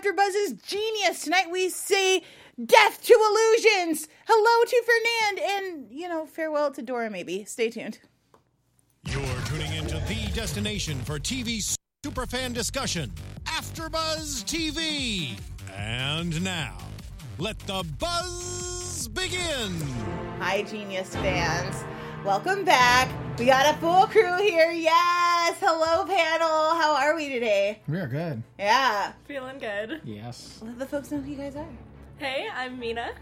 AfterBuzz's genius. Tonight we say death to illusions. Hello to Fernande, and you know farewell to Dora. Maybe stay tuned. You're tuning into the destination for TV superfan discussion, AfterBuzz TV. And now, let the buzz begin. Hi, Genius fans. Welcome back. We got a full crew here. Yes. Hello, panel. How are we today? We are good. Yeah. Feeling good. Yes. Let the folks know who you guys are. Hey, I'm Mina.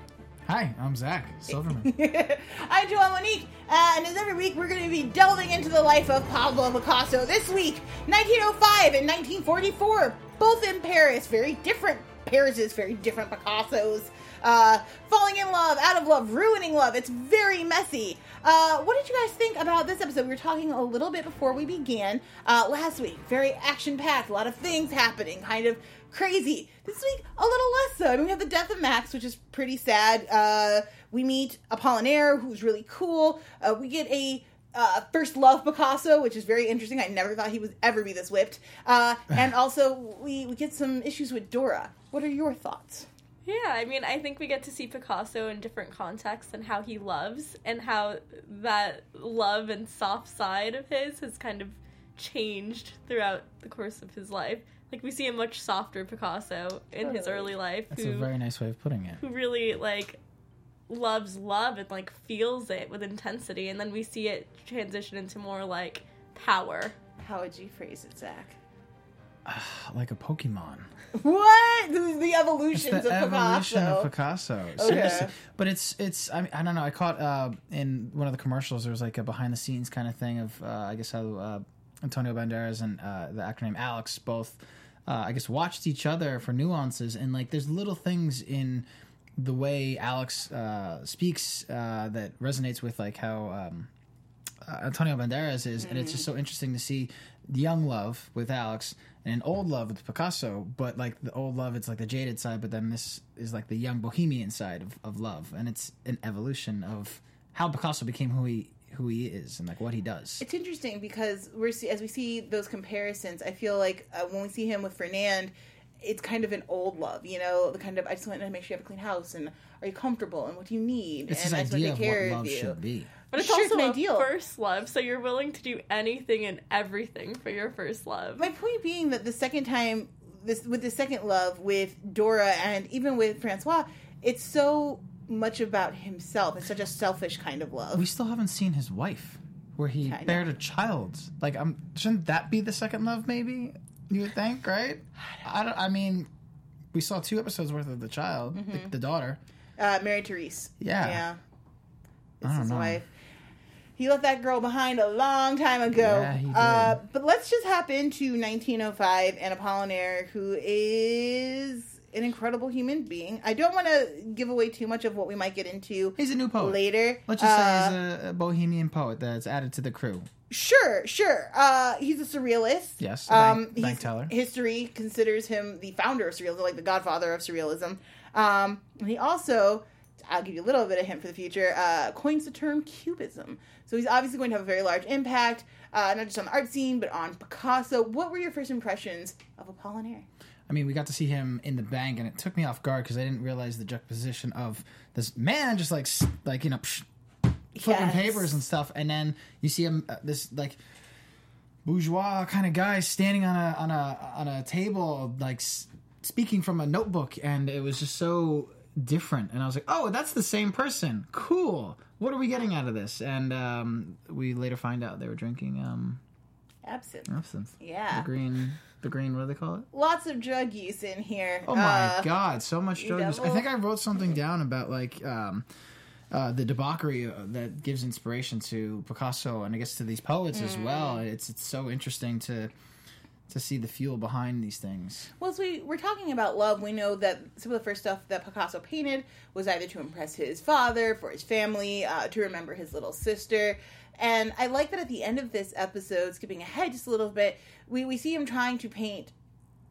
Hi, I'm Zach Silverman. I'm Joelle Monique, uh, and as every week, we're going to be delving into the life of Pablo Picasso. This week, 1905 and 1944, both in Paris. Very different Parises, very different Picassos. Uh, falling in love, out of love, ruining love. It's very messy. Uh, what did you guys think about this episode? We were talking a little bit before we began uh, last week. Very action packed, a lot of things happening, kind of crazy. This week, a little less so. I mean, we have the death of Max, which is pretty sad. Uh, we meet Apollinaire, who's really cool. Uh, we get a uh, first love Picasso, which is very interesting. I never thought he would ever be this whipped. Uh, and also, we, we get some issues with Dora. What are your thoughts? Yeah, I mean, I think we get to see Picasso in different contexts and how he loves and how that love and soft side of his has kind of changed throughout the course of his life. Like we see a much softer Picasso in his early life That's who a very nice way of putting it. who really like loves love and like feels it with intensity and then we see it transition into more like power. How would you phrase it, Zach? Like a Pokemon. What? The, the It's evolutions the of evolution Picasso. of Picasso. Seriously. But it's it's I mean I don't know. I caught uh, in one of the commercials there was like a behind the scenes kind of thing of uh, I guess how uh, Antonio Banderas and uh, the actor named Alex both uh, I guess watched each other for nuances and like there's little things in the way Alex uh, speaks uh, that resonates with like how um, Antonio Banderas is, and it's just so interesting to see young love with Alex and old love with Picasso. But like the old love, it's like the jaded side, but then this is like the young bohemian side of, of love, and it's an evolution of how Picasso became who he who he is and like what he does. It's interesting because we're see, as we see those comparisons. I feel like uh, when we see him with Fernande, it's kind of an old love, you know, the kind of I just want to make sure you have a clean house and are you comfortable and what do you need It's and I just want to take care of you. Should be. But it's Sure, also an a ideal. first love, so you're willing to do anything and everything for your first love. My point being that the second time, this with the second love with Dora and even with Francois, it's so much about himself. It's such a selfish kind of love. We still haven't seen his wife, where he I know. bared a child. Like, um, shouldn't that be the second love? Maybe you would think, right? I don't. I mean, we saw two episodes worth of the child, Mm-hmm. the, the daughter. Uh, Mary Therese. Yeah. Yeah. It's I don't his know. wife. He left that girl behind a long time ago. Yeah, he did. Uh, but let's just hop into 1905 and Apollinaire, who is an incredible human being. I don't want to give away too much of what we might get into He's a new poet. later. Let's just Uh, say he's a, a bohemian poet that's added to the crew. Sure, sure. Uh, he's a surrealist. Yes, Um, bank- bank teller. History considers him the founder of surrealism, like the godfather of surrealism. Um, and he also, I'll give you a little bit of hint for the future, uh, coins the term cubism. So he's obviously going to have a very large impact, uh, not just on the art scene, but on Picasso. What were your first impressions of Apollinaire? I mean, we got to see him in the bank, and it took me off guard because I didn't realize the juxtaposition of this man just like like you know psh, flipping Yes. papers and stuff, and then you see him uh, this like bourgeois kind of guy standing on a on a on a table like s- speaking from a notebook, and it was just so different. And I was like, oh, that's the same person. Cool. What are we getting out of this? And um, we later find out they were drinking um, Absinthe. absinthe. Yeah. The green, the green. What do they call it? Lots of drug use in here. Oh my Uh, god, so much drug use. I think I wrote something down about like um, uh, the debauchery uh, that gives inspiration to Picasso and I guess to these poets as well. Mm. It's it's so interesting to to see the fuel behind these things. Well, as we we're talking about love, we know that some of the first stuff that Picasso painted was either to impress his father, for his family, uh, to remember his little sister. And I like that at the end of this episode, skipping ahead just a little bit, we, we see him trying to paint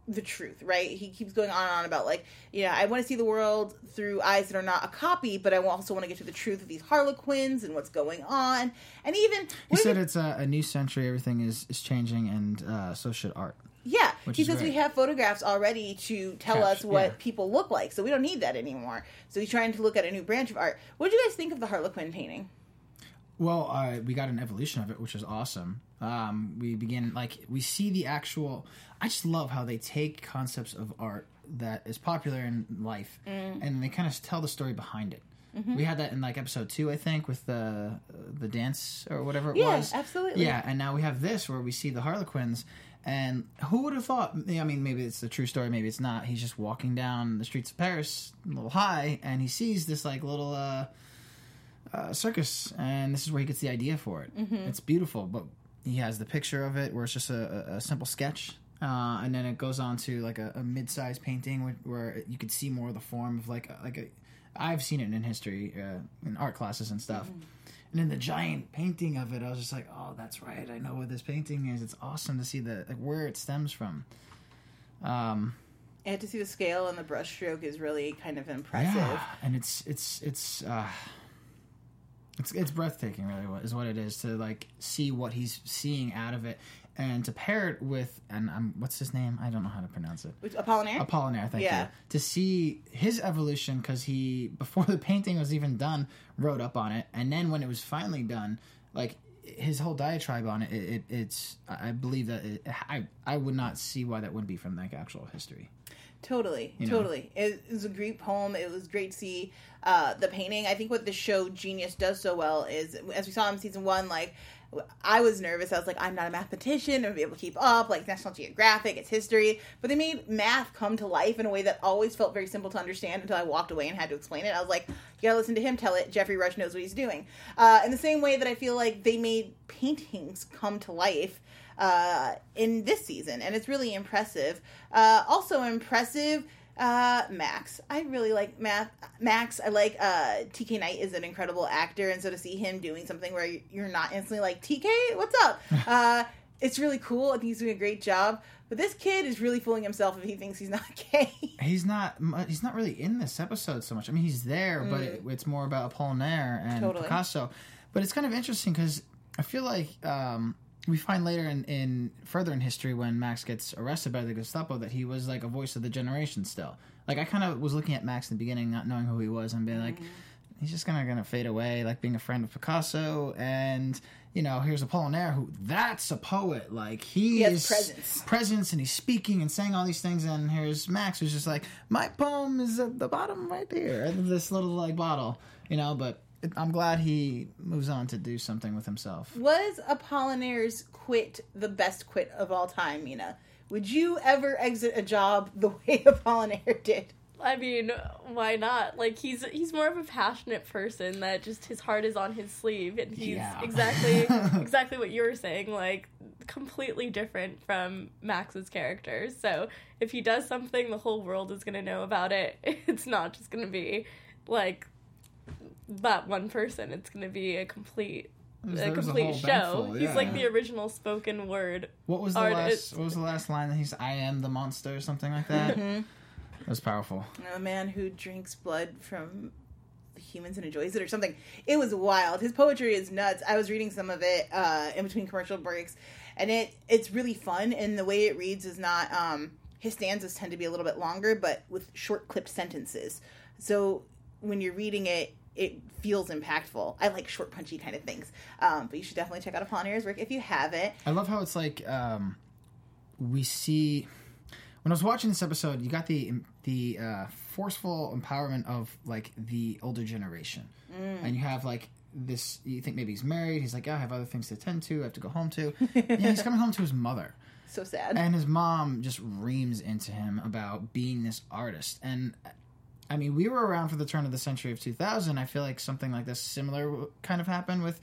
the truth, right? He keeps going on and on about like, you know, I want to see the world through eyes that are not a copy, but I also want to get to the truth of these Harlequins and what's going on. And even He said it's a, a new century. Everything is is changing, and uh, so should art. Yeah, Which he says we have photographs already to tell Catch, us what yeah. people look like, so we don't need that anymore. So he's trying to look at a new branch of art. What did you guys think of the Harlequin painting? Well, uh, we got an evolution of it, which is awesome. Um, we begin like we see the actual. I just love how they take concepts of art that is popular in life, Mm. and they kind of tell the story behind it. Mm-hmm. We had that in like episode two, I think, with the the dance or whatever it Yeah, was. absolutely. Yeah, and now we have this where we see the Harlequins, and who would have thought? I mean, maybe it's the true story, maybe it's not. He's just walking down the streets of Paris, a little high, and he sees this like little. uh uh, circus, and this is where he gets the idea for it. It's beautiful, but he has the picture of it where it's just a, a, simple sketch, uh, and then it goes on to like a, a mid-sized painting where, where you could see more of the form of like a, like a. I've seen it in history, uh, in art classes and stuff. And then the giant painting of it, I was just like, "Oh, that's right. I know what this painting is. It's awesome to see the like, where it stems from." Um, had to see the scale and the brushstroke is really kind of impressive. Yeah, and it's it's it's uh, it's it's breathtaking, really, what is what it is to like see what he's seeing out of it, and to pair it with and um, what's his name? I don't know how to pronounce it. Which, Apollinaire? Apollinaire, thank Yeah. you. To see his evolution because he before the painting was even done wrote up on it, and then when it was finally done, like his whole diatribe on it, it, it it's I I believe that it, I I would not see why that wouldn't be from like actual history. Totally, know? totally. It, it was a great poem. It was great to see uh, the painting. I think what the show Genius does so well is, as we saw in season one, like I was nervous. I was like, I'm not a mathematician. I'm gonna be able to keep up. Like National Geographic, it's history. But they made math come to life in a way that always felt very simple to understand until I walked away and had to explain it. I was like, you gotta listen to him tell it. Geoffrey Rush knows what he's doing. Uh, in the same way that I feel like they made paintings come to life uh, in this season, and it's really impressive. Uh, also impressive, uh, Max. I really like Math Max. I like uh, TK Knight is an incredible actor, and so to see him doing something where you're not instantly like TK, what's up? uh, it's really cool. I think he's doing a great job. But this kid is really fooling himself if he thinks he's not gay. He's not. He's not really in this episode so much. I mean, he's there, but it, it's more about Apollinaire and Totally. Picasso. But it's kind of interesting because I feel like um, we find later in, in further in history when Max gets arrested by the Gestapo that he was like a voice of the generation still. Like I kind of was looking at Max in the beginning, not knowing who he was, and being like, mm-hmm. he's just kind of gonna fade away, like being a friend of Picasso, and you know, here's Apollinaire, who that's a poet. Like he, He has is presence. presence, and he's speaking and saying all these things. And here's Max, who's just like, my poem is at the bottom right there, this little like bottle, you know. But I'm glad he moves on to do something with himself. Was Apollinaire's quit the best quit of all time, Mina? Would you ever exit a job the way Apollinaire did? I mean, why not? Like he's he's more of a passionate person that just his heart is on his sleeve, and he's Yeah. exactly exactly what you were saying. Like completely different from Max's character. So if he does something, the whole world is gonna know about it. It's not just gonna be like that one person. It's gonna be a complete a there's a complete whole show. bagful, He's like the original spoken word. What was the Art last? What was the last line that he's? I am the monster, or something like that. Mm-hmm. That was powerful. A man who drinks blood from humans and enjoys it or something. It was wild. His poetry is nuts. I was reading some of it uh, in between commercial breaks, and it it's really fun. And the way it reads is not. Um, his stanzas tend to be a little bit longer, but with short clipped sentences. So when you're reading it, it feels impactful. I like short, punchy kind of things. Um, but you should definitely check out Apollinaires' work if you haven't. I love how it's like um, we see when I was watching this episode, you got the the uh, forceful empowerment of like the older generation, and you have like this. You think maybe he's married. He's like, yeah, I have other things to attend to. I have to go home to. yeah, he's coming home to his mother. So sad. and his mom just reams into him about being this artist and i mean we were around for the turn of the century of 2000 i feel like something like this similar kind of happened with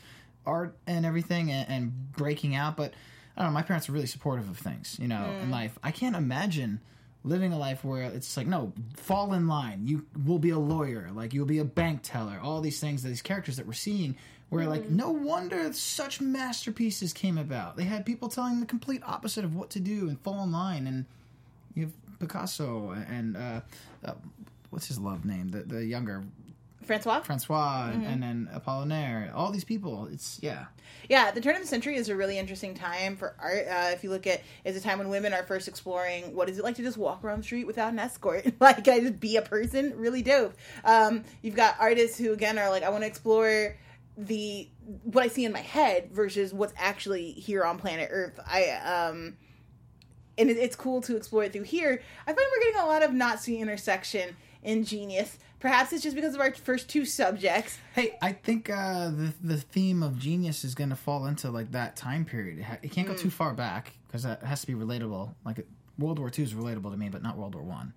art and everything and, and breaking out but i don't know my parents are really supportive of things you know in life. I can't imagine living a life where it's like no fall in line. You will be a lawyer like you'll be a bank teller all these things these characters that we're seeing where like no wonder such masterpieces came about. They had people telling the complete opposite of what to do and fall in line and you have picasso and uh, uh what's his love name the, the younger Francois. Francois, Mm-hmm. and then Apollinaire. All these people. It's yeah. Yeah, the turn of the century is a really interesting time for art. Uh, if you look at, it's a time when women are first exploring what is it like to just walk around the street without an escort, like I just be a person. Really dope. Um, you've got artists who again are like, I want to explore the what I see in my head versus what's actually here on planet Earth. I um, and it, it's cool to explore it through here. I find we're getting a lot of Nazi intersection in Genius. Perhaps it's just because of our first two subjects. Hey, I think uh, the the theme of genius is going to fall into like that time period. It, ha- it Mm. can't go too far back because that has to be relatable. Like World War II is relatable to me, but not World War One.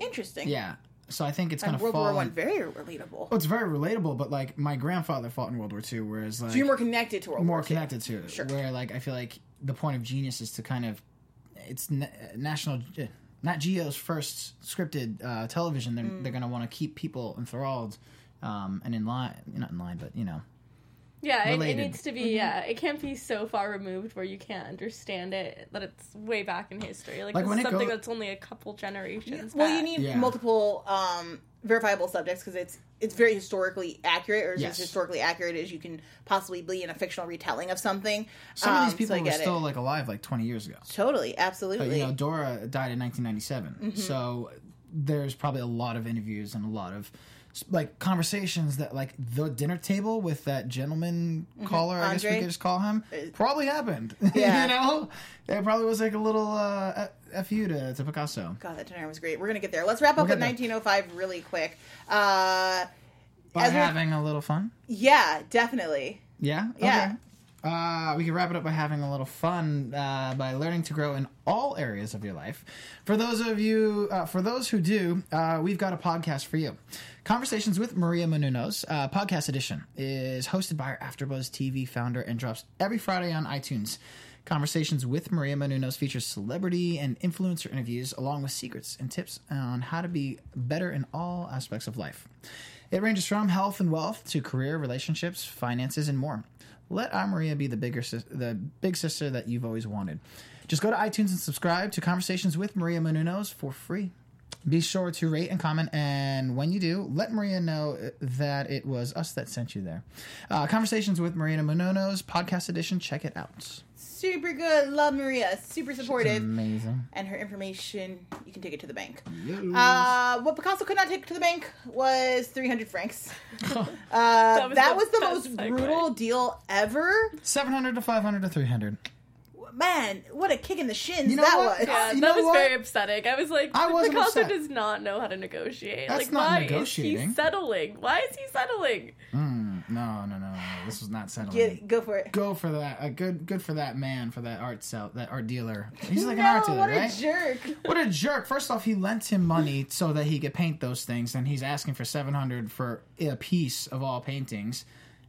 Interesting. Yeah, so I think it's going And to World fall. War One very relatable. Well, it's very relatable, but like my grandfather fought in World War II, whereas like So you're more connected to World more War II. More connected to it. Sure. Where like I feel like the point of genius is to kind of it's na- national. uh, Nat Geo's first scripted uh, television. They're, Mm. they're going to want to keep people enthralled um, and in line. Not in line, but you know. Yeah, it, it needs to be. Yeah, it can't be so far removed where you can't understand it that it's way back in history. Like, Like, this when is something go- that's only a couple generations. Well, you need Yeah. multiple um, verifiable subjects because it's it's very historically accurate, or Yes. as historically accurate as you can possibly be in a fictional retelling of something. Some Um, of these people I were get it. still like alive like 20 years ago. totally, absolutely. But you know, Dora died in 1997, Mm-hmm. so there's probably a lot of interviews and a lot of like conversations that like the dinner table with that gentleman caller, I guess we Mm-hmm. Could just call him, probably happened. Yeah. you know, it probably was like a little uh, f you to, to Picasso. God, that dinner was great. We're gonna get there. Let's wrap up We'll with get there. 1905 really quick. Uh, By having a little fun. yeah, definitely. Yeah. Yeah. Uh, we can wrap it up by having a little fun uh, by learning to grow in all areas of your life. For those of you, uh, for those who do, uh, we've got a podcast for you. Conversations with Maria Menounos, uh, podcast edition, is hosted by our AfterBuzz TV founder and drops every Friday on iTunes. Conversations with Maria Menounos features celebrity and influencer interviews, along with secrets and tips on how to be better in all aspects of life. It ranges from health and wealth to career, relationships, finances, and more. Let our Maria be the bigger, the big sister that you've always wanted. Just go to iTunes and subscribe to Conversations with Maria Menounos for free. Be sure to rate and comment, and when you do, let Maria know that it was us that sent you there. Uh, Conversations with Maria Menounos, podcast edition. Check it out. Super good. Love Maria. Super supportive. Amazing. And her information, you can take it to the bank. Uh, what Picasso could not take to the bank was 300 francs. Uh, that That was, was the the, most brutal deal ever. Seven hundred to five hundred to three hundred. Man, what a kick in the shins You know that what? was. Yeah, You that know was what? very upsetting. I was like, I wasn't Picasso upset. does not know how to negotiate. That's like, not why negotiating. is he settling? Why is he settling? Mm, no, no, no, no. This was not settling. Get, go for it. Go for that. Uh, good, good for that man, for that art sell, that art dealer. He's like no, an art dealer, what right? a jerk. What a jerk! First off, he lent him money so that he could paint those things, and he's asking for seven hundred for a piece of all paintings.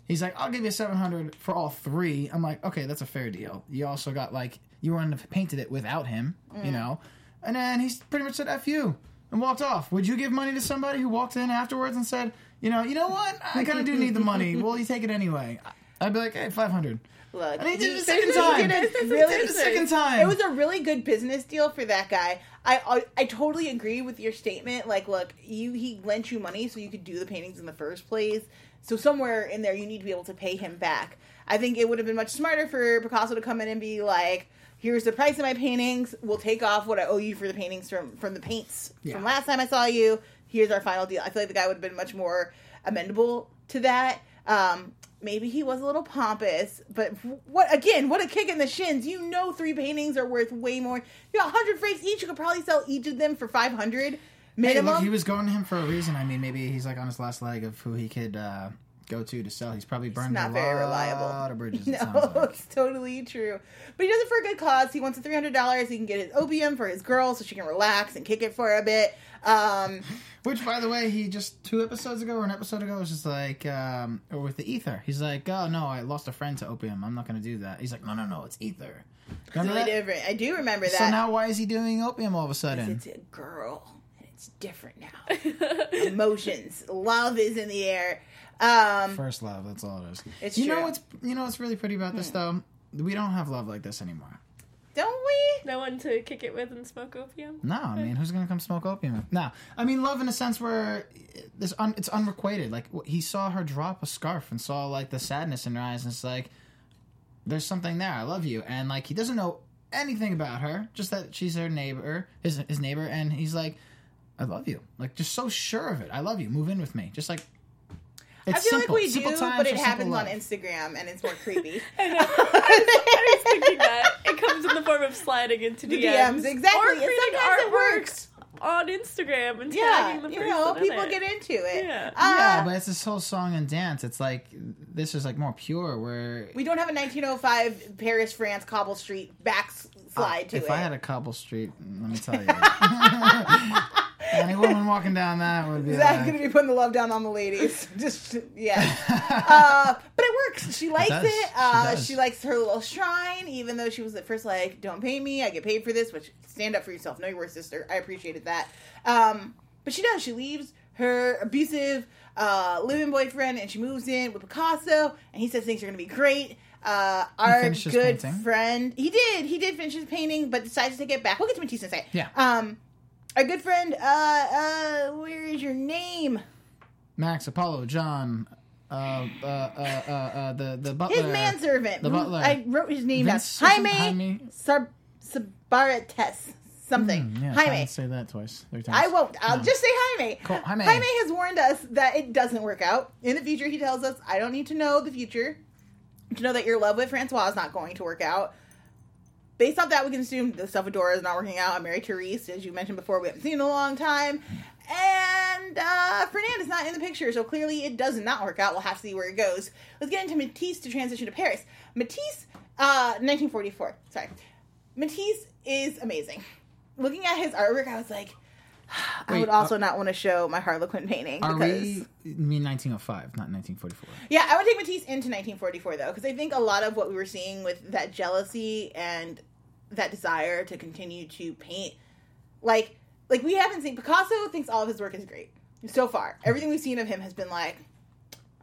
He's like, "I'll give you seven hundred for all three. I'm like, "Okay, that's a fair deal." You also got like you wouldn't have painted it without him, you mm. know. And then he's pretty much said "f you" and walked off. Would you give money to somebody who walked in afterwards and said, "You know, you know what? I kind of do need the money. Will you take it anyway?" I'd be like, "Hey, five hundred. Look, And he did it the second time. did it He did really it the second time. It was a really good business deal for that guy. I, I I totally agree with your statement. Like, look, you he lent you money so you could do the paintings in the first place. So somewhere in there, you need to be able to pay him back. I think it would have been much smarter for Picasso to come in and be like, "Here's the price of my paintings. We'll take off what I owe you for the paintings from from the paints Yeah. from last time I saw you. Here's our final deal." I feel like the guy would have been much more amendable to that. Um, maybe he was a little pompous, but what again? What a kick in the shins! You know, three paintings are worth way more. You got hundred francs each. You could probably sell each of them for five hundred Hey, look, he was going to him for a reason. I mean, maybe he's like on his last leg of who he could uh, go to to sell. He's probably burned not a very lot reliable. of bridges. no, it like. it's totally true. But he does it for a good cause. He wants the three hundred dollars. He can get his opium for his girl, so she can relax and kick it for a bit. Um, Which, by the way, he just two episodes ago or an episode ago was just like, um, or with the ether. He's like, oh no, I lost a friend to opium. I'm not going to do that. He's like, no, no, no, it's ether. Remember totally that? different. I do remember that. So now, why is he doing opium all of a sudden? it's a girl, it's different now. Emotions, love is in the air. Um, First love. That's all it is. It's you know true. Hmm. what's you know what's really pretty about this though? We don't have love like this anymore. don't we? No one to kick it with and smoke opium. No, I mean, who's gonna come smoke opium? No, I mean, love in a sense where this un, it's unrequited. Like he saw her drop a scarf and saw like the sadness in her eyes, and it's like, there's something there. I love you, and like he doesn't know anything about her, just that she's her neighbor, his his neighbor, and he's like, I love you, like just so sure of it. I love you. Move in with me, just like. It's I feel simple. like we Simple do, but it happens on. Instagram and it's more creepy. I know. I was thinking that it comes in the form of sliding into The DMs, DMs, exactly. or creating sometimes it artwork works. on Instagram and yeah, tagging the you know, people it. get into it. Yeah. Uh, yeah, but it's this whole song and dance. It's like this is like more pure. Where we don't have a 1905 Paris, France, Cobble Street backslide to if it. If I had a cobble street, let me tell you, any woman walking down that would be Zach's like, gonna be putting the love down on the ladies. Just yeah, uh, but it works. She likes it. She Uh, does. she likes her little shrine, even though she was at first like, "Don't pay me. I get paid for this." Which stand up for yourself. Know your worth, sister. I appreciated that. Um, but she does. She leaves her abusive uh, living boyfriend and she moves in with Picasso. And he says things are gonna be great. Uh, our good friend, he did. He did finish his painting, but decides to take it back. We'll get to Matisse in a second. Yeah. Um, our good friend, uh, uh, where is your name? Max, Apollo, John, uh, uh, uh, uh, uh, the the butler, His manservant. the butler. I wrote his name down. Jaime, Jaime? Sar- Sabarates. Something. Hmm, yeah, Jaime. say that twice, three times. I won't. I'll No. just say Jaime. Cool. Jaime. Jaime. has warned us that it doesn't work out. In the future, he tells us, I don't need to know the future to know that your love with Francois is not going to work out. Based off that, we can assume the Salvador is not working out. I'm married to as you mentioned before. We haven't seen in a long time. And uh, Fernande is not in the picture, so clearly it does not work out. We'll have to see where it goes. Let's get into Matisse to transition to Paris. Matisse, uh, 1944. Sorry. Matisse is amazing. Looking at his artwork, I was like, I Wait, would also not want to show my Harlequin painting. Are because, we? Mean 1905, not 1944? Yeah, I would take Matisse into 1944 though, because I think a lot of what we were seeing with that jealousy and that desire to continue to paint, like, like we haven't seen Picasso thinks all of his work is great so far. Everything we've seen of him has been like,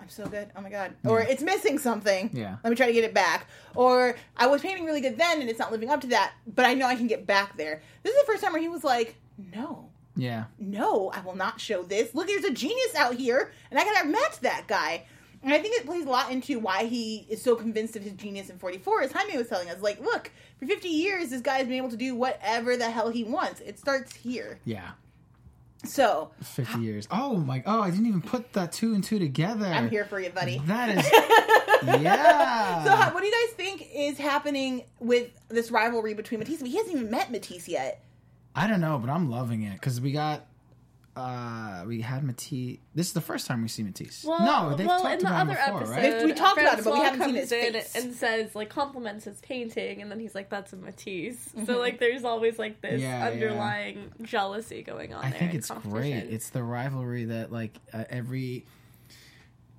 I'm so good. Oh my god. Or it's missing something. Yeah. Let me try to get it back. Or I was painting really good then and it's not living up to that, but I know I can get back there. This is the first time where he was like, no Yeah. no, I will not show this. Look, there's a genius out here, and I gotta match that guy. And I think it plays a lot into why he is so convinced of his genius in 44, as Jaime was telling us. Like, look, for 50 years, this guy's been able to do whatever the hell he wants. It starts here. Yeah. So, 50 years. Oh my! Oh, I didn't even put that two and two together. I'm here for you, buddy. That is. yeah. So, what do you guys think is happening with this rivalry between Matisse? He hasn't even met Matisse yet. I don't know, but I'm loving it because we got. Uh, we had Matisse. This is the first time we see Matisse. Well, no, they've well, talked in the about him other before, episode, right? We talked about it, but we haven't seen comes his in face. and says like compliments his painting, and then he's like, "That's a Matisse." So like, there's always like this Mm-hmm. Yeah, yeah. underlying jealousy going on. I there think it's great. It's the rivalry that like uh, every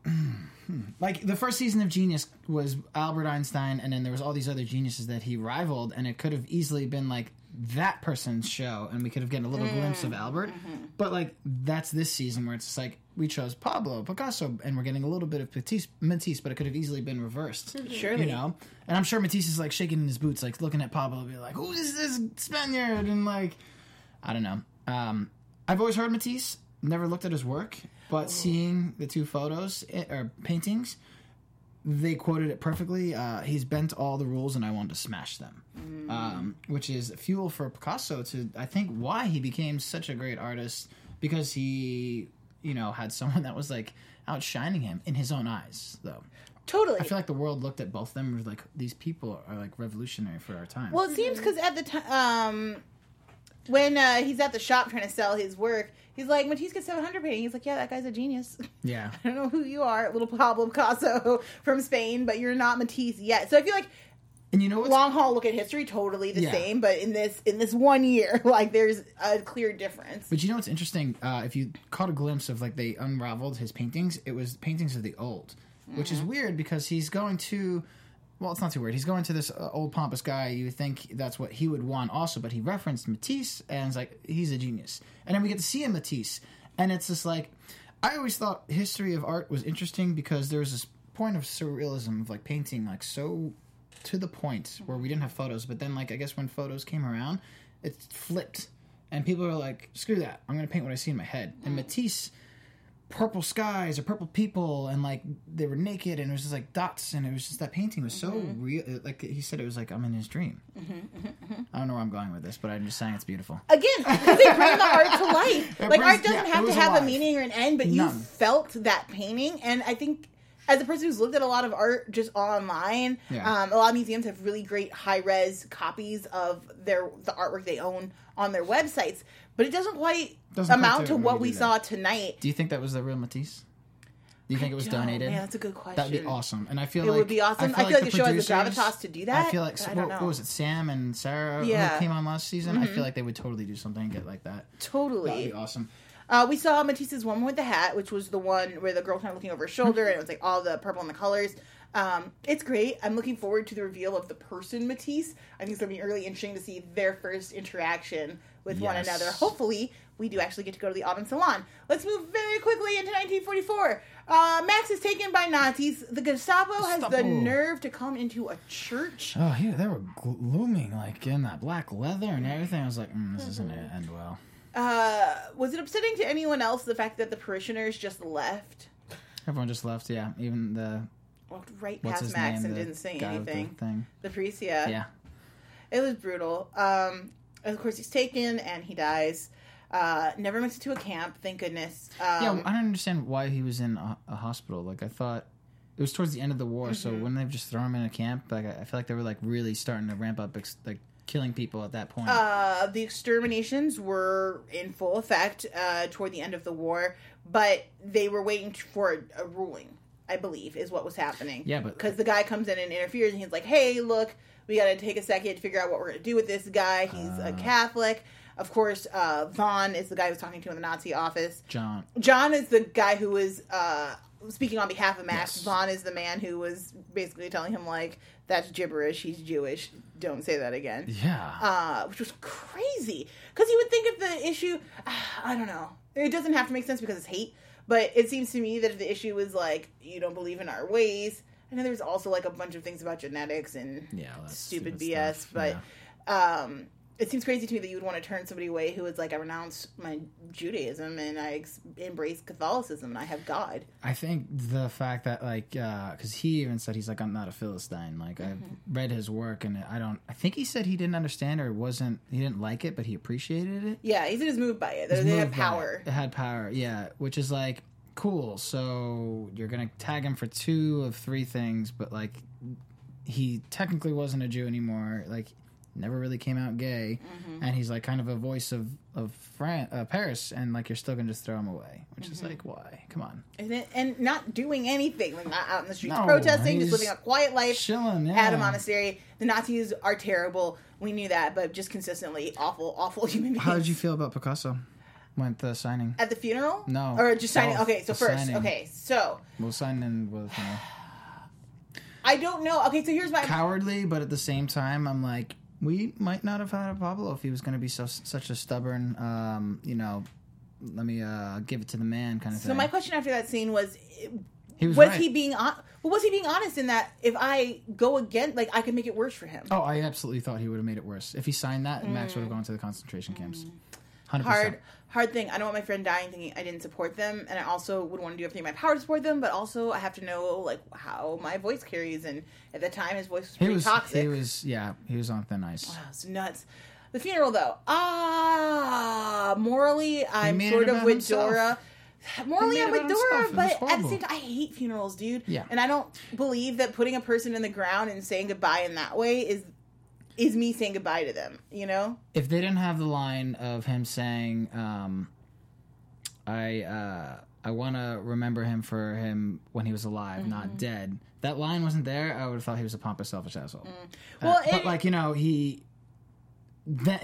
like the first season of Genius was Albert Einstein, and then there was all these other geniuses that he rivaled, and it could have easily been like that person's show, and we could have gotten a little glimpse of Albert. But like that's this season where it's just like we chose Pablo Picasso, and we're getting a little bit of Matisse, Matisse but it could have easily been reversed. Surely. You know, and I'm sure Matisse is like shaking in his boots, like looking at Pablo, and be like, "Who is this Spaniard?" And like, I don't know. Um, I've always heard Matisse, never looked at his work, but seeing the two photos eh, or paintings, they quoted it perfectly. Uh, he's bent all the rules, and I wanted to smash them, um, which is fuel for Picasso to I think why he became such a great artist because he you know had someone that was like outshining him in his own eyes though. Totally. I feel like the world looked at both of them and was like these people are like revolutionary for our time. Well, it seems because at the time, um, when uh, he's at the shop trying to sell his work, he's like, Matisse gets 700 painting. He's like, yeah, that guy's a genius. yeah. I don't know who you are, little Pablo Picasso from Spain, but you're not Matisse yet. So I feel like And you know what's long haul look at history, totally the Yeah. same, but in this in this one year, like there's a clear difference. But you know what's interesting? Uh, if you caught a glimpse of like they unraveled his paintings, it was paintings of the old, which is weird because he's going to. Well, it's not too weird. He's going to this uh, old pompous guy. You think that's what he would want also, but he referenced Matisse and it's like he's a genius. And then we get to see a Matisse, and it's just like I always thought history of art was interesting because there was this point of surrealism of like painting like so to the point where we didn't have photos, but then like I guess when photos came around, it flipped, and people are like, "Screw that! I'm gonna paint what I see in my head." And Matisse, purple skies or purple people, and like they were naked, and it was just like dots, and it was just that painting was so mm-hmm. real. Uh, like he said, it was like I'm in his dream. Mm-hmm, mm-hmm, I don't know where I'm going with this, but I'm just saying it's beautiful. Again, because they bring the art to life. Like brings- art doesn't yeah, have to have a meaning or an end, but you felt that painting, and I think. As a person who's looked at a lot of art just online, Yeah. um, a lot of museums have really great high res copies of their the artwork they own on their websites, but it doesn't quite Doesn't amount do to what we do saw tonight. Do you think that was the real Matisse? Do you think it was donated? Yeah, that's a good question. That'd be awesome, and I feel It like it would be awesome. I feel like the show has the producers- gravitas to do that, I feel like I what, what was it, Sam and Sarah Yeah. Mm-hmm. who came on last season? I feel like they would totally do something and get like that. That'd Totally. be awesome. Uh, we saw Matisse's woman with the hat, which was the one where the girl kind of looking over her shoulder, and it was like all the purple and the colors. Um, it's great. I'm looking forward to the reveal of the person Matisse. I think it's gonna be really interesting to see their first interaction with one another. Hopefully, we do actually get to go to the autumn salon. Let's move very quickly into 1944. Uh, Max is taken by Nazis. The Gestapo, has the nerve to come into a church. Oh, yeah, they were glooming like in that black leather and everything. I was like, mm, this isn't gonna end well. Uh, was it upsetting to anyone else the fact that the parishioners just left? Everyone just left. Yeah, even the Walked right past Max name? and didn't say the anything. thing. The priest, yeah. Yeah. It was brutal. Um, of course, he's taken and he dies. Uh, never makes it to a camp, thank goodness. Um, Yeah, I don't understand why he was in a, a hospital. Like I thought it was towards the end of the war, so Mm-hmm. wouldn't they have just throw him in a camp? Like I I feel like they were like really starting to ramp up, ex- like killing people at that point. uh, the exterminations were in full effect uh, toward the end of the war, but they were waiting for a, a ruling. I believe is what was happening. Yeah, but- because the guy comes in and interferes, and he's like, "Hey, look, we got to take a second to figure out what we're going to do with this guy. He's a Uh. Catholic." Of course, uh, Vaughn is the guy who was talking to in the Nazi office. John. John is the guy who was uh, speaking on behalf of Max. Yes. Vaughn is the man who was basically telling him like, "That's gibberish. He's Jewish. Don't say that again." Yeah. Uh, which was crazy because you would think if the issue, I don't know, it doesn't have to make sense because it's hate, but it seems to me that if the issue was like, you don't believe in our ways. I know there's also like a bunch of things about genetics and yeah. stupid, stupid BS, stuff. but Yeah. um, it seems crazy to me that you would want to turn somebody away who is like, I renounce my Judaism and I ex- embrace Catholicism and I have God. I think the fact that like because he even said he's like I'm not a philistine. Like Mm-hmm. I've read his work and I don't. I think he said he didn't understand or wasn't he didn't like it, but he appreciated it. Yeah, he's just moved by it. They moved by it. power. It had power, yeah. Which is like cool. So you're gonna tag him for two of three things, but like he technically wasn't a Jew anymore. Like never really came out gay, Mm-hmm. and he's like kind of a voice of of Fran- uh, Paris, and like you're still gonna just throw him away, which Mm-hmm. is like why? Come on, And, it, and not doing anything, like not out in the streets No, protesting, just living a quiet life chilling. Yeah. at a monastery. The Nazis are terrible. We knew that, but just consistently awful, awful human beings. How did you feel about Picasso? Went the signing at the funeral? No, or just signing? Okay, so first, signing. okay, so we'll sign in with. You know. I don't know. Okay, so here's my cowardly, but at the same time, I'm like, we might not have had a Pablo if he was going to be so such a stubborn, um, you know, let me uh, give it to the man kind of so thing. So my question after that scene was. He was, was right. he being on- well, was he being honest in that if I go again, like I could make it worse for him? Oh, I absolutely thought he would have made it worse if he signed that. Mm. Max would have gone to the concentration camps. Mm. 100%. hard hard thing. I don't want my friend dying thinking I didn't support them, and I also would want to do everything in my power to support them, but also I have to know like how my voice carries. And at the time, his voice was pretty he was, toxic. He was yeah, he was on thin ice. Wow, it's nuts. The funeral though, ah, morally I'm sort of with himself. Dora. Morally, I'm with Dora, but at the same time, I hate funerals, dude. Yeah. And I don't believe that putting a person in the ground and saying goodbye in that way is is me saying goodbye to them. You know? if they didn't have the line of him saying, um, "I uh, I want to remember him for him when he was alive, Mm-hmm. not dead," that line wasn't there. I would have thought he was a pompous, selfish asshole. Mm. Uh, Well, but like you know, he that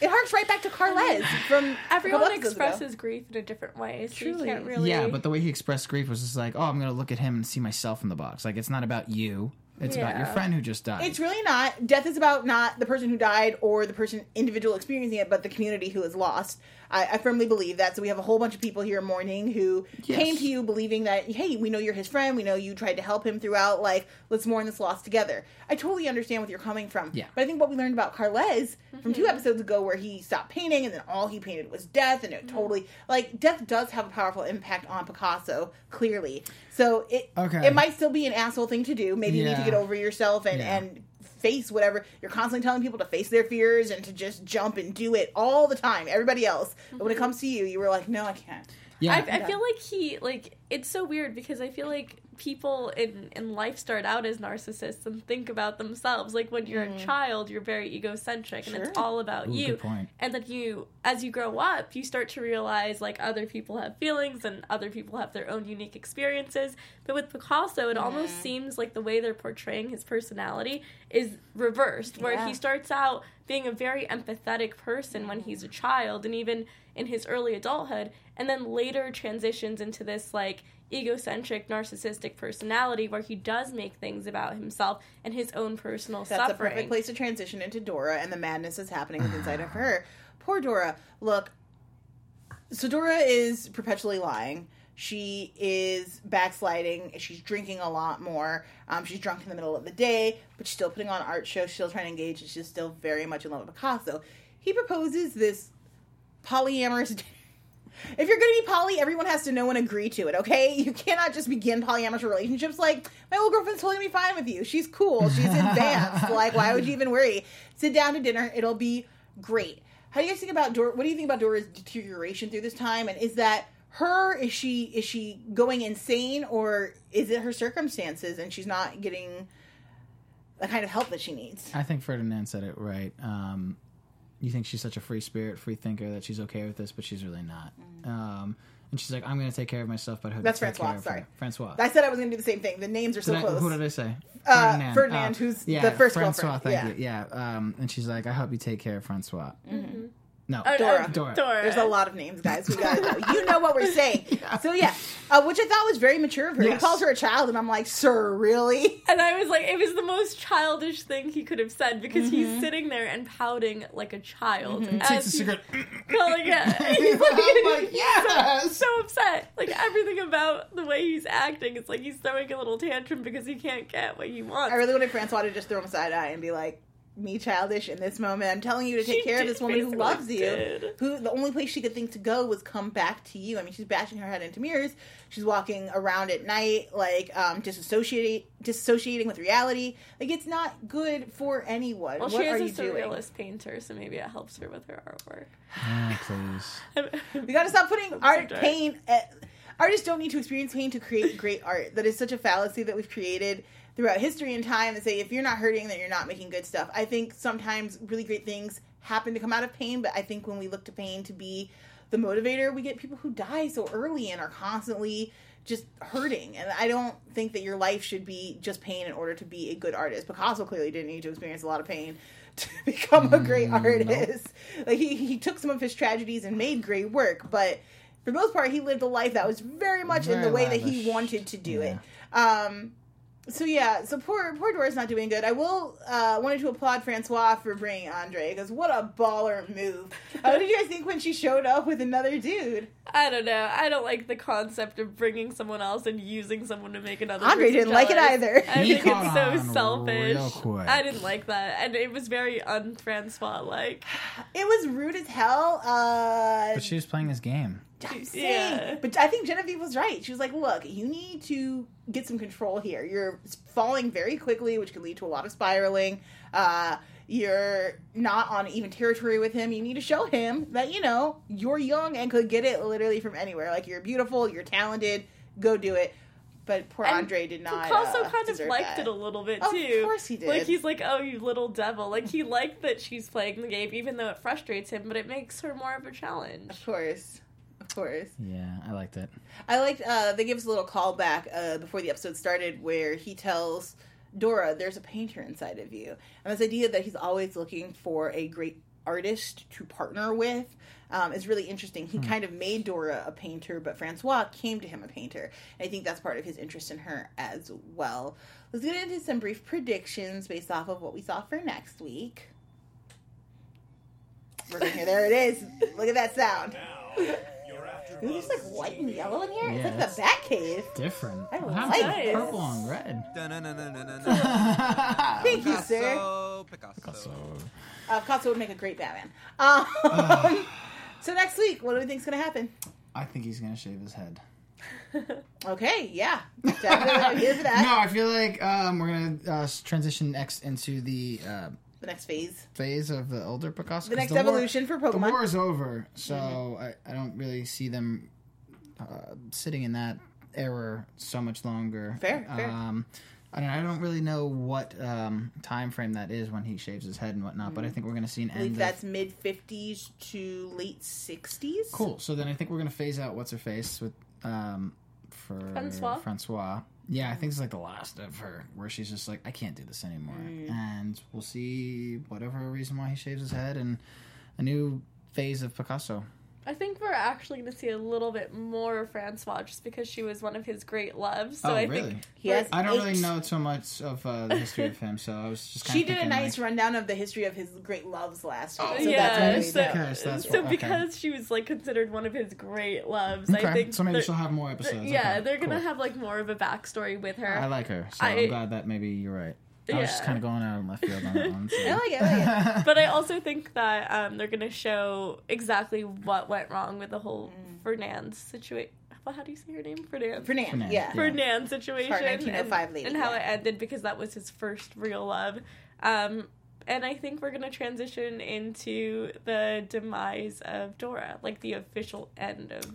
It harks right back to Carles from Everyone couple episodes ago. expresses grief in a different way, so Truly. you can't really. yeah, but the way he expressed grief was just like, "Oh, I'm gonna look at him and see myself in the box." Like it's not about you; it's about your friend who just died. It's really not. Death is about not the person who died or the person individual experiencing it, but the community who is lost. I, I firmly believe that. So we have a whole bunch of people here mourning who Yes. came to you believing that, hey, we know you're his friend. We know you tried to help him throughout. Like, let's mourn this loss together. I totally understand where you're coming from. Yeah. But I think what we learned about Carles from two mm-hmm. episodes ago, where he stopped painting and then all he painted was death, and it mm-hmm. totally like death does have a powerful impact on Picasso, clearly. So it Okay. it might still be an asshole thing to do. Maybe you need to get over yourself and Yeah. and face whatever you're constantly telling people to face their fears and to just jump and do it all the time. Everybody else, but when it mm-hmm. comes to you, you were like, no, I can't. Yeah. I, I feel like he like it's so weird because I feel like people in in life start out as narcissists and think about themselves. Like when you're a child, you're very egocentric and it's Mm. All about Ooh, you. good point. And then you, as you grow up, you start to realize like other people have feelings and other people have their own unique experiences. But with Picasso, it almost Mm. seems like the way they're portraying his personality is reversed, where Yeah. he starts out being a very empathetic person when he's a child and even in his early adulthood, and then later transitions into this like egocentric, narcissistic personality where he does make things about himself and his own personal That's suffering. a perfect place to transition into Dora and the madness that's happening inside of her. Poor Dora. Look, so Dora is perpetually lying. She is backsliding. She's drinking a lot more. Um, she's drunk in the middle of the day, but she's still putting on art shows. She's still trying to engage. and She's still very much in love with Picasso. He proposes this polyamorous. If you're going to be poly, everyone has to know and agree to it, okay? You cannot just begin polyamorous relationships like, my old girlfriend's totally fine with you. She's cool. She's advanced. like, why would you even worry? Sit down to dinner. It'll be great. How do you guys think about Dora? What do you think about Dora's deterioration through this time? And is that her? Is she is she going insane, or is it her circumstances and she's not getting the kind of help that she needs? I think Ferdinand said it right. Um, you think she's such a free spirit, free thinker that she's okay with this, but she's really not. Um, and she's like, I'm going to take care of myself, but I hope Mm. That's you take Francois, care of her." sorry. Francois. I said I was going to do the same thing. The names are so Did I- close. who did I say? Uh, Ferdinand, who's the first Francois. girlfriend. Thank you. Yeah. Um, and she's like, I hope you take care of Francois. No, Oh, Dora. oh, Dora. Dora. There's a lot of names, guys. We gotta know. You know what we're saying. So yeah, uh, which I thought was very mature of her. Yes. He calls her a child, and I'm like, sir, really? And I was like, it was the most childish thing he could have said because Mm-hmm. he's sitting there and pouting like a child. Takes as a cigarette. Calling it. He's I'm like, so, yes! so upset. Like everything about the way he's acting, it's like he's throwing a little tantrum because he can't get what he wants. I really wanted Francois to just throw him a side eye and be like, me childish in this moment. I'm telling you to take She care of this woman who basically loves you. Who the only place she could think to go was come back to you. I mean, she's bashing her head into mirrors. She's walking around at night, like um, disassociating, disassociating with reality. Like it's not good for anyone. well, what she are is a you doing? surrealist painter, so maybe it helps her with her artwork. Ah, please. We got to stop putting art, dark. pain. At, artists don't need to experience pain to create great art. That is such a fallacy that we've created throughout history and time. That say if you're not hurting, then you're not making good stuff. I think sometimes really great things happen to come out of pain, but I think when we look to pain to be the motivator, we get people who die so early and are constantly just hurting. And I don't think that your life should be just pain in order to be a good artist. Picasso clearly didn't need to experience a lot of pain to become a great mm, artist. Like he, he took some of his tragedies and made great work, but for the most part he lived a life that was very much in the Very way that he wanted to do Yeah. it. Um so yeah, so poor poor Dora's not doing good. I will uh, wanted to applaud Francois for bringing Andre because what a baller move. Uh, what did you guys think when she showed up with another dude? I don't know. I don't like the concept of bringing someone else and using someone to make another. Andre didn't like it either. I He think it's so selfish. I didn't like that, and it was very un-Francois like. It was rude as hell. Uh, But she was playing his game. I'm saying. Yeah. But I think Genevieve was right. She was like, look, you need to get some control here. You're falling very quickly, which can lead to a lot of spiraling. Uh, you're not on even territory with him. You need to show him that, you know, you're young and could get it literally from anywhere. Like, you're beautiful, you're talented, go do it. But poor And Andre did not. Picasso uh, kind of liked that. it a little bit too. Of course he did. Like he's like, "Oh, you little devil!" Like he liked that she's playing the game, even though it frustrates him. But it makes her more of a challenge. Of course. Of course. Yeah, I liked it. I liked uh they give us a little callback uh before the episode started where he tells Dora there's a painter inside of you. And this idea that he's always looking for a great artist to partner with um, is really interesting. He kind of made Dora a painter, but Francois came to him a painter. And I think that's part of his interest in her as well. Let's get into some brief predictions based off of what we saw for next week. We're gonna hear. There it is. Look at that sound. Now, you're after Ooh, there's like white and yellow in here. Yeah, it's like the Bat Cave. Different. I How like about purple and red? Thank you, sir. Picasso, Picasso. Uh, Picasso would make a great Batman. Um, so next week, what do we think's gonna happen? I think he's gonna shave his head. Okay, yeah, definitely I'm here for that. No, I feel like um, we're gonna uh, transition next into the uh, The next phase, phase of the older Picasso. the 'cause next war- evolution for The Pokemon. Mm-hmm. war is over, so I, I don't really see them uh, sitting in that era so much longer. Fair, fair. Um, I don't, I don't really know what um, time frame that is when he shaves his head and whatnot, but I think we're going to see an Mm-hmm. I end. that's Of, mid fifties to late sixties. cool. So then I think we're going to phase out what's her face with um, for Francois? Francois. Yeah, I think it's like the last of her where she's just like, I can't do this anymore, Mm. and we'll see whatever reason why he shaves his head and a new phase of Picasso. I think we're actually going to see a little bit more of Francois just because she was one of his great loves. So oh, I really? think He has I don't really know too much of uh, the history of him, so I was just kind She of did a nice like, rundown of the history of his great loves last week. Oh, so yeah, that's so, know. Because that's so what- okay. because she was like considered one of his great loves, Okay, I think so maybe she'll have more they're- episodes. yeah, Okay, they're gonna cool. have like more of a backstory with her. I like her, so I, I- am glad that maybe you're right. I was just kind of going out of left field on that one. So. I like it. I like it. but I also think that um, they're gonna show exactly what went wrong with the whole Fernande situation. How do you say her name? Fernande. Fernande, Fernande, yeah. yeah. Fernande situation. Sorry, 1905 and, lady, and how yeah. it ended because that was his first real love. Um, and I think we're gonna transition into the demise of Dora, like the official end of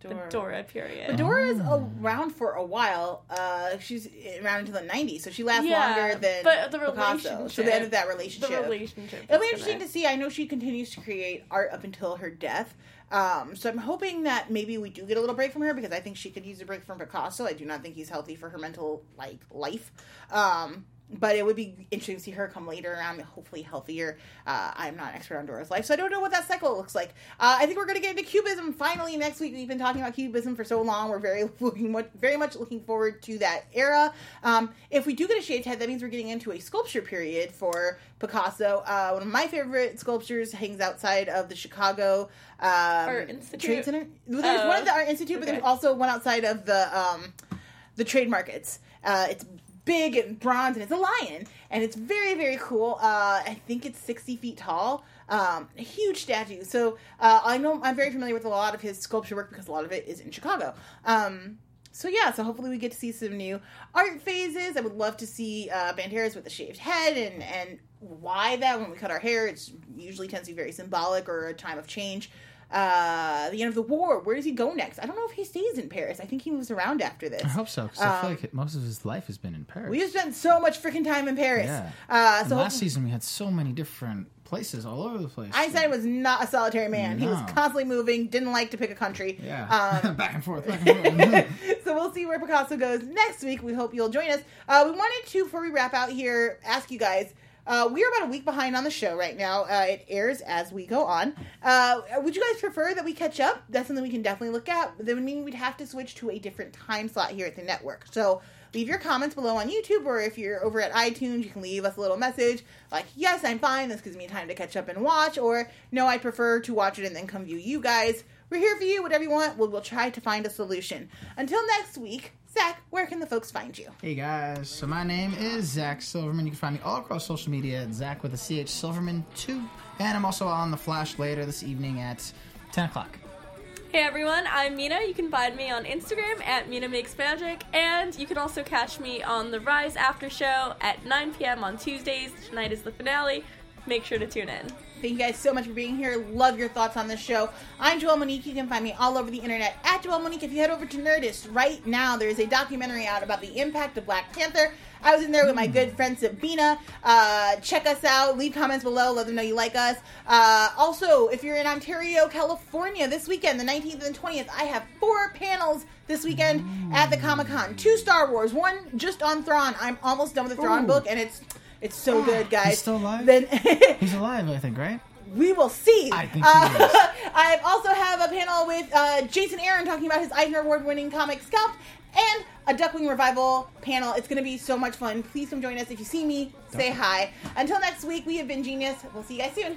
the Dora period. Dora's Oh. around for a while. Uh, she's around until the 90s, so she lasts Yeah, longer than but the Picasso. So relationship- the end of that relationship. the relationship. relationship. It'll be interesting gonna- to see. I know she continues to create art up until her death. Um, so I'm hoping that maybe we do get a little break from her because I think she could use a break from Picasso. I do not think he's healthy for her mental like life. Um, but it would be interesting to see her come later around, hopefully healthier. Uh, I'm not an expert on Dora's life, so I don't know what that cycle looks like. Uh, I think we're going to get into Cubism finally next week. We've been talking about Cubism for so long. We're very looking much, very much looking forward to that era. Um, if we do get a shaved head, that means we're getting into a sculpture period for Picasso. Uh, one of my favorite sculptures hangs outside of the Chicago um, Art Institute? Trade Center. Well, There's one at the Art Institute, but there's also one outside of the um, the trade markets. Uh, it's big and bronze, and it's a lion, and it's very very cool. Uh, I think it's sixty feet tall. Um, a huge statue. So uh, I know I'm very familiar with a lot of his sculpture work because a lot of it is in Chicago. Um, so yeah, so hopefully we get to see some new art phases. I would love to see uh, Banderas with a shaved head and and why that when we cut our hair, it's usually tends to be very symbolic or a time of change. Uh, the end of the war. Where does he go next? I don't know if he stays in Paris. I think he moves around after this. I hope so, because I feel Um, like most of his life has been in Paris. We have spent so much freaking time in Paris. Yeah. Uh, And so last season we had so many different places all over the place. Einstein was not a solitary man. He was No. constantly moving. Didn't like to pick a country. yeah, Um, back and forth, back and forth. so we'll see where Picasso goes next week. We hope you'll join us. Uh, we wanted to, before we wrap out here, ask you guys. Uh, we are about a week behind on the show right now. Uh, it airs as we go on. Uh, would you guys prefer that we catch up? That's something we can definitely look at. That would mean we'd have to switch to a different time slot here at the network. So leave your comments below on YouTube, or if you're over at iTunes, you can leave us a little message like, "Yes, I'm fine. This gives me time to catch up and watch," or "No, I prefer to watch it and then come view you guys." We're here for you. Whatever you want, we'll, we'll try to find a solution. Until next week, Zach, where can the folks find you? Hey guys, so my name is Zach Silverman. You can find me all across social media at Zach with a CH Silverman 2. And I'm also on The Flash later this evening at 10 o'clock. Hey everyone, I'm Mina. You can find me on Instagram at Mina Makes Magic, and you can also catch me on the Rise After Show at 9 p.m. on Tuesdays. Tonight is the finale. Make sure to tune in. Thank you guys so much for being here. Love your thoughts on this show. I'm Joelle Monique. You can find me all over the internet at Joelle Monique. If you head over to Nerdist right now, there is a documentary out about the impact of Black Panther. I was in there with my good friend Sabina. Uh, check us out. Leave comments below. Let them know you like us. Uh, also, if you're in Ontario, California, this weekend, the 19th and 20th, I have four panels this weekend at the Comic Con. Two Star Wars, one just on Thrawn. I'm almost done with the Thrawn Ooh. book, and it's it's so good, guys. He's still alive? Then He's alive, I think, right? we will see. I think uh. I also have a panel with uh, Jason Aaron talking about his Eisner Award winning comic Scalped and a Duckwing Revival panel. It's going to be so much fun. Please come join us. If you see me, say hi. Until next week, we have been Genius. We'll see you guys soon.